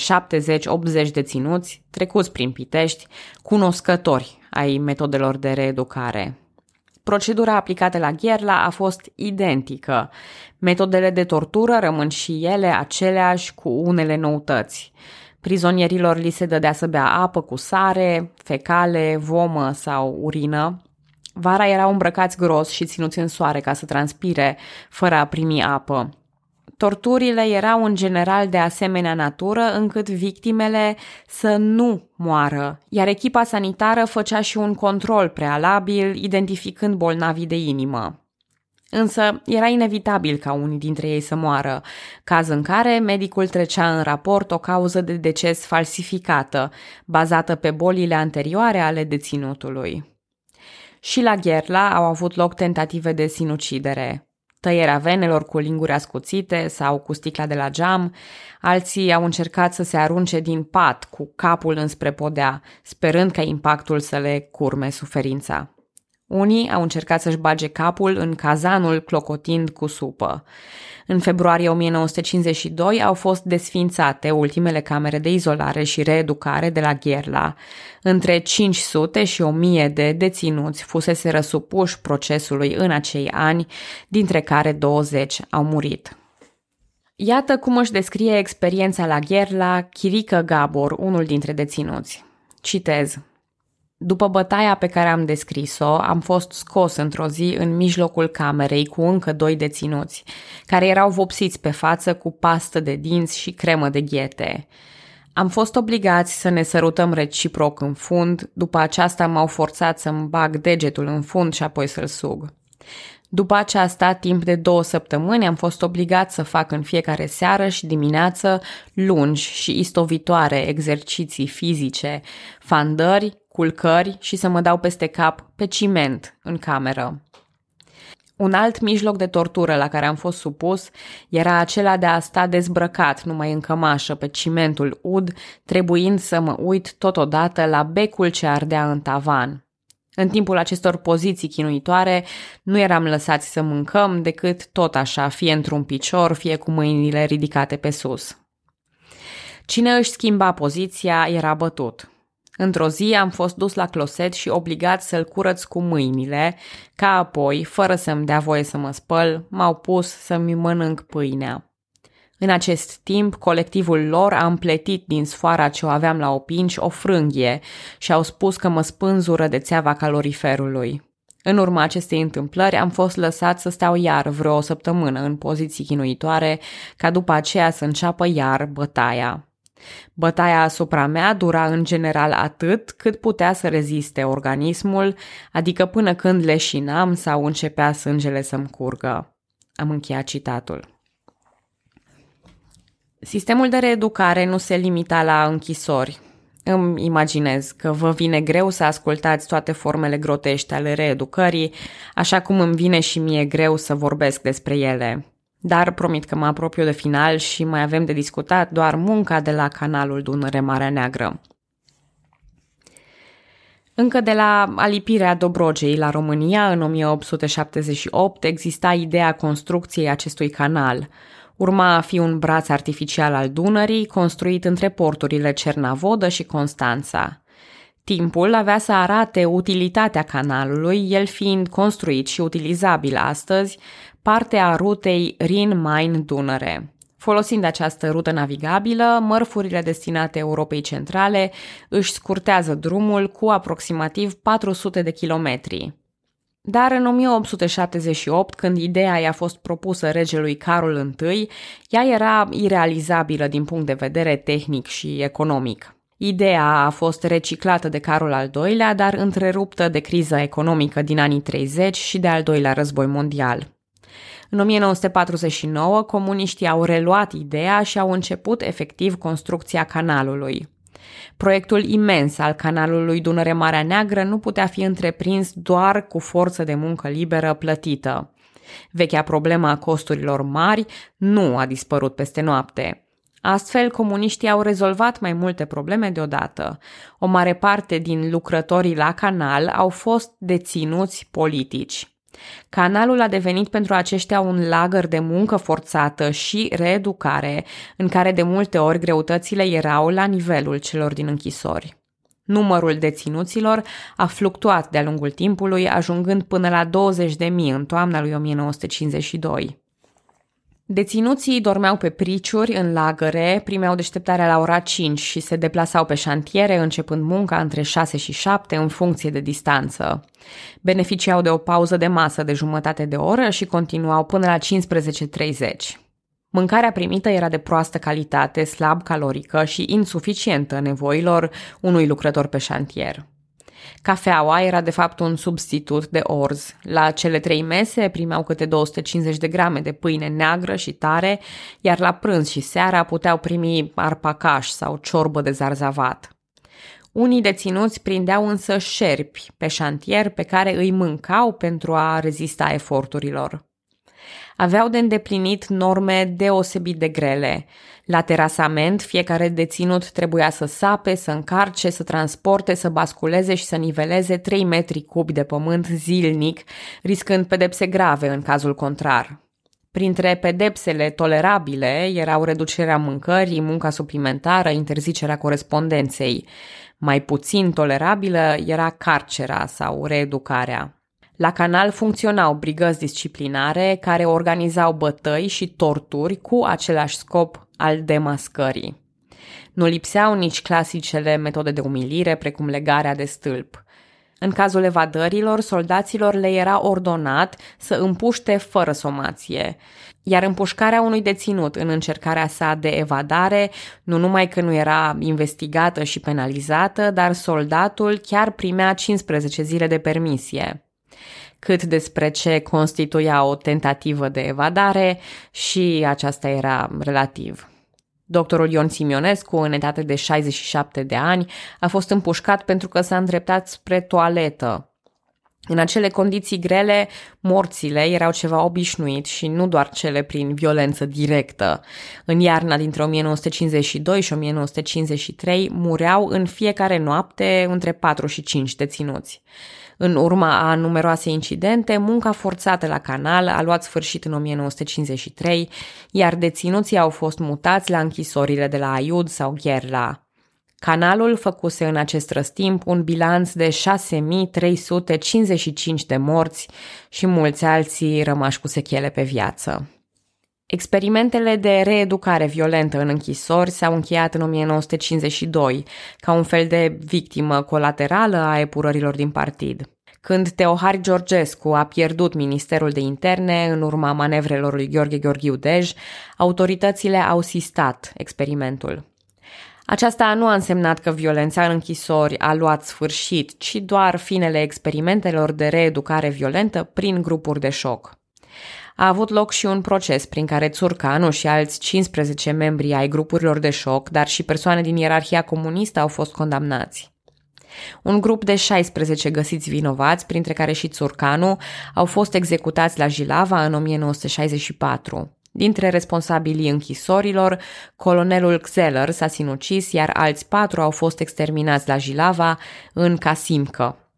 70-80 deținuți trecuți prin Pitești, cunoscători ai metodelor de reeducare. Procedura aplicată la Gherla a fost identică. Metodele de tortură rămân și ele aceleași cu unele noutăți. Prizonierilor li se dădea să bea apă cu sare, fecale, vomă sau urină. Vara erau îmbrăcați gros și ținuți în soare ca să transpire, fără a primi apă. Torturile erau în general de asemenea natură încât victimele să nu moară, iar echipa sanitară făcea și un control prealabil, identificând bolnavii de inimă. Însă era inevitabil ca unii dintre ei să moară, caz în care medicul trecea în raport o cauză de deces falsificată, bazată pe bolile anterioare ale deținutului. Și la Gherla au avut loc tentative de sinucidere tăierea venelor cu linguri ascuțite sau cu sticla de la geam, alții au încercat să se arunce din pat cu capul înspre podea, sperând ca impactul să le curme suferința. Unii au încercat să-și bage capul în cazanul clocotind cu supă. În februarie 1952 au fost desfințate ultimele camere de izolare și reeducare de la Gherla. Între 500 și 1000 de deținuți fusese răsupuși procesului în acei ani, dintre care 20 au murit. Iată cum își descrie experiența la Gherla Chirică Gabor, unul dintre deținuți. Citez. După bătaia pe care am descris-o, am fost scos într-o zi în mijlocul camerei cu încă doi deținuți, care erau vopsiți pe față cu pastă de dinți și cremă de ghete. Am fost obligați să ne sărutăm reciproc în fund, după aceasta m-au forțat să-mi bag degetul în fund și apoi să-l sug. După aceasta, timp de două săptămâni, am fost obligat să fac în fiecare seară și dimineață lungi și istovitoare exerciții fizice, fandări, culcări și să mă dau peste cap pe ciment în cameră. Un alt mijloc de tortură la care am fost supus era acela de a sta dezbrăcat numai în cămașă pe cimentul ud, trebuind să mă uit totodată la becul ce ardea în tavan. În timpul acestor poziții chinuitoare, nu eram lăsați să mâncăm decât tot așa, fie într-un picior, fie cu mâinile ridicate pe sus. Cine își schimba poziția era bătut. Într-o zi am fost dus la closet și obligat să-l curăț cu mâinile, ca apoi, fără să-mi dea voie să mă spăl, m-au pus să-mi mănânc pâinea. În acest timp, colectivul lor a împletit din sfoara ce o aveam la opinci o frânghie și au spus că mă spânzură de țeava caloriferului. În urma acestei întâmplări am fost lăsat să stau iar vreo o săptămână în poziții chinuitoare, ca după aceea să înceapă iar bătaia. Bătaia asupra mea dura în general atât cât putea să reziste organismul, adică până când leșinam sau începea sângele să-mi curgă. Am încheiat citatul. Sistemul de reeducare nu se limita la închisori. Îmi imaginez că vă vine greu să ascultați toate formele grotești ale reeducării, așa cum îmi vine și mie greu să vorbesc despre ele. Dar promit că mă apropiu de final și mai avem de discutat doar munca de la canalul Dunăre Marea Neagră. Încă de la alipirea Dobrogei la România în 1878 exista ideea construcției acestui canal. Urma a fi un braț artificial al Dunării, construit între porturile Cernavodă și Constanța. Timpul avea să arate utilitatea canalului, el fiind construit și utilizabil astăzi, parte a rutei Rin-Main-Dunăre. Folosind această rută navigabilă, mărfurile destinate Europei Centrale își scurtează drumul cu aproximativ 400 de kilometri. Dar în 1878, când ideea i-a fost propusă regelui Carol I, ea era irealizabilă din punct de vedere tehnic și economic. Ideea a fost reciclată de Carol al II-lea, dar întreruptă de criza economică din anii 30 și de al doilea război mondial. În 1949, comuniștii au reluat ideea și au început efectiv construcția canalului. Proiectul imens al canalului Dunăre-Marea Neagră nu putea fi întreprins doar cu forță de muncă liberă plătită. Vechea problemă a costurilor mari nu a dispărut peste noapte. Astfel, comuniștii au rezolvat mai multe probleme deodată. O mare parte din lucrătorii la canal au fost deținuți politici. Canalul a devenit pentru aceștia un lagăr de muncă forțată și reeducare, în care de multe ori greutățile erau la nivelul celor din închisori. Numărul deținuților a fluctuat de-a lungul timpului, ajungând până la 20.000 în toamna lui 1952. Deținuții dormeau pe priciuri, în lagăre, primeau deșteptarea la ora 5 și se deplasau pe șantiere, începând munca între 6 și 7 în funcție de distanță. Beneficiau de o pauză de masă de jumătate de oră și continuau până la 15.30. Mâncarea primită era de proastă calitate, slab calorică și insuficientă nevoilor unui lucrător pe șantier. Cafeaua era de fapt un substitut de orz. La cele trei mese primeau câte 250 de grame de pâine neagră și tare, iar la prânz și seara puteau primi arpacaș sau ciorbă de zarzavat. Unii deținuți prindeau însă șerpi pe șantier pe care îi mâncau pentru a rezista eforturilor aveau de îndeplinit norme deosebit de grele. La terasament, fiecare deținut trebuia să sape, să încarce, să transporte, să basculeze și să niveleze 3 metri cubi de pământ zilnic, riscând pedepse grave în cazul contrar. Printre pedepsele tolerabile erau reducerea mâncării, munca suplimentară, interzicerea corespondenței. Mai puțin tolerabilă era carcera sau reeducarea. La canal funcționau brigăzi disciplinare care organizau bătăi și torturi cu același scop al demascării. Nu lipseau nici clasicele metode de umilire, precum legarea de stâlp. În cazul evadărilor, soldaților le era ordonat să împuște fără somație, iar împușcarea unui deținut în încercarea sa de evadare nu numai că nu era investigată și penalizată, dar soldatul chiar primea 15 zile de permisie cât despre ce constituia o tentativă de evadare și aceasta era relativ. Doctorul Ion Simionescu, în etate de 67 de ani, a fost împușcat pentru că s-a îndreptat spre toaletă. În acele condiții grele, morțile erau ceva obișnuit și nu doar cele prin violență directă. În iarna dintre 1952 și 1953 mureau în fiecare noapte între 4 și 5 deținuți. În urma a numeroase incidente, munca forțată la canal a luat sfârșit în 1953, iar deținuții au fost mutați la închisorile de la Aiud sau Gherla. Canalul făcuse în acest răstimp un bilanț de 6355 de morți și mulți alții rămași cu sechele pe viață. Experimentele de reeducare violentă în închisori s-au încheiat în 1952, ca un fel de victimă colaterală a epurărilor din partid. Când Teohari Georgescu a pierdut Ministerul de Interne în urma manevrelor lui Gheorghe Gheorghiu Dej, autoritățile au sistat experimentul. Aceasta nu a însemnat că violența în închisori a luat sfârșit, ci doar finele experimentelor de reeducare violentă prin grupuri de șoc. A avut loc și un proces prin care Țurcanu și alți 15 membri ai grupurilor de șoc, dar și persoane din ierarhia comunistă au fost condamnați. Un grup de 16 găsiți vinovați, printre care și Țurcanu, au fost executați la Jilava în 1964. Dintre responsabilii închisorilor, colonelul Xeller s-a sinucis, iar alți patru au fost exterminați la Jilava, în Casimcă.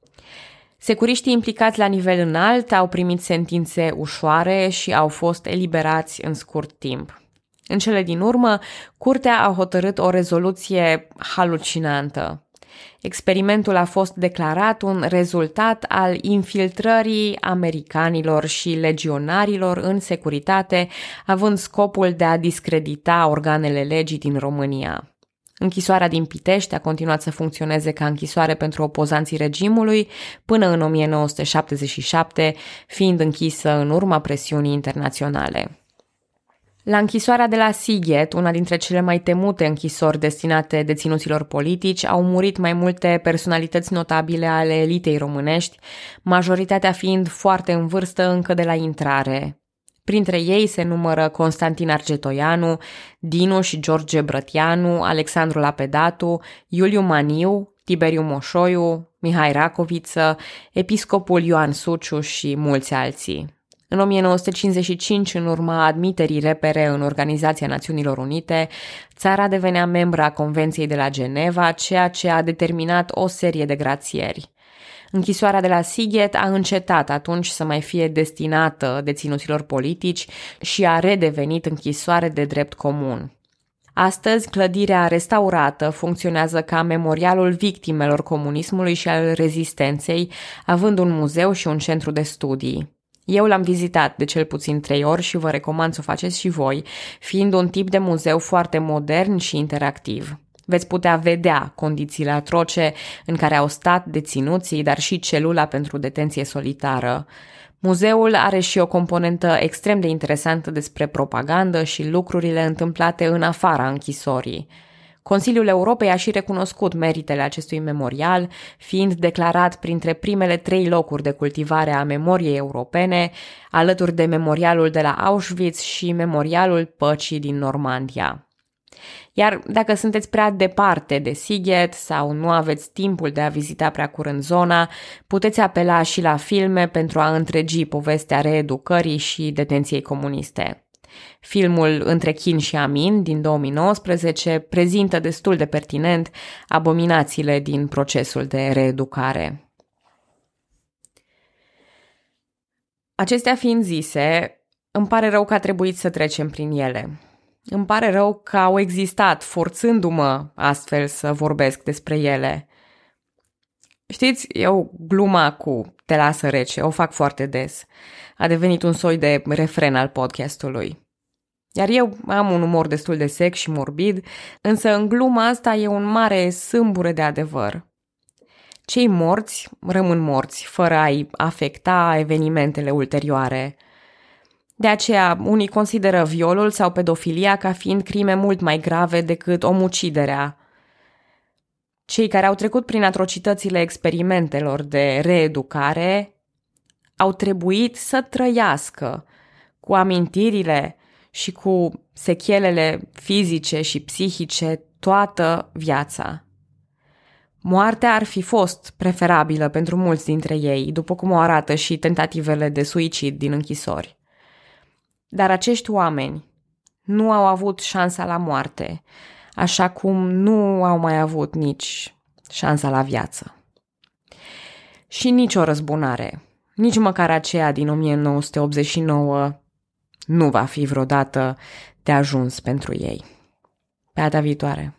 Securiștii implicați la nivel înalt au primit sentințe ușoare și au fost eliberați în scurt timp. În cele din urmă, curtea a hotărât o rezoluție halucinantă. Experimentul a fost declarat un rezultat al infiltrării americanilor și legionarilor în securitate, având scopul de a discredita organele legii din România. Închisoarea din Pitești a continuat să funcționeze ca închisoare pentru opozanții regimului până în 1977, fiind închisă în urma presiunii internaționale. La închisoarea de la Sighet, una dintre cele mai temute închisori destinate deținuților politici, au murit mai multe personalități notabile ale elitei românești, majoritatea fiind foarte în vârstă încă de la intrare. Printre ei se numără Constantin Argetoianu, Dinu și George Brătianu, Alexandru Lapedatu, Iuliu Maniu, Tiberiu Moșoiu, Mihai Racoviță, episcopul Ioan Suciu și mulți alții. În 1955, în urma admiterii repere în Organizația Națiunilor Unite, țara devenea membra a Convenției de la Geneva, ceea ce a determinat o serie de grațieri. Închisoarea de la Sighet a încetat atunci să mai fie destinată deținuților politici și a redevenit închisoare de drept comun. Astăzi, clădirea restaurată funcționează ca memorialul victimelor comunismului și al rezistenței, având un muzeu și un centru de studii. Eu l-am vizitat de cel puțin trei ori și vă recomand să o faceți și voi, fiind un tip de muzeu foarte modern și interactiv. Veți putea vedea condițiile atroce în care au stat deținuții, dar și celula pentru detenție solitară. Muzeul are și o componentă extrem de interesantă despre propagandă și lucrurile întâmplate în afara închisorii. Consiliul Europei a și recunoscut meritele acestui memorial, fiind declarat printre primele trei locuri de cultivare a memoriei europene, alături de memorialul de la Auschwitz și memorialul păcii din Normandia. Iar dacă sunteți prea departe de Sighet sau nu aveți timpul de a vizita prea curând zona, puteți apela și la filme pentru a întregi povestea reeducării și detenției comuniste. Filmul Între Chin și Amin din 2019 prezintă destul de pertinent abominațiile din procesul de reeducare. Acestea fiind zise, îmi pare rău că a trebuit să trecem prin ele. Îmi pare rău că au existat, forțându-mă astfel să vorbesc despre ele. Știți, eu gluma cu te lasă rece, o fac foarte des. A devenit un soi de refren al podcastului. Iar eu am un umor destul de sec și morbid, însă în gluma asta e un mare sâmbure de adevăr. Cei morți rămân morți, fără a-i afecta evenimentele ulterioare. De aceea, unii consideră violul sau pedofilia ca fiind crime mult mai grave decât omuciderea. Cei care au trecut prin atrocitățile experimentelor de reeducare au trebuit să trăiască cu amintirile și cu sechelele fizice și psihice toată viața. Moartea ar fi fost preferabilă pentru mulți dintre ei, după cum o arată și tentativele de suicid din închisori. Dar acești oameni nu au avut șansa la moarte, așa cum nu au mai avut nici șansa la viață. Și nici o răzbunare, nici măcar aceea din 1989, nu va fi vreodată de ajuns pentru ei. Pe data viitoare!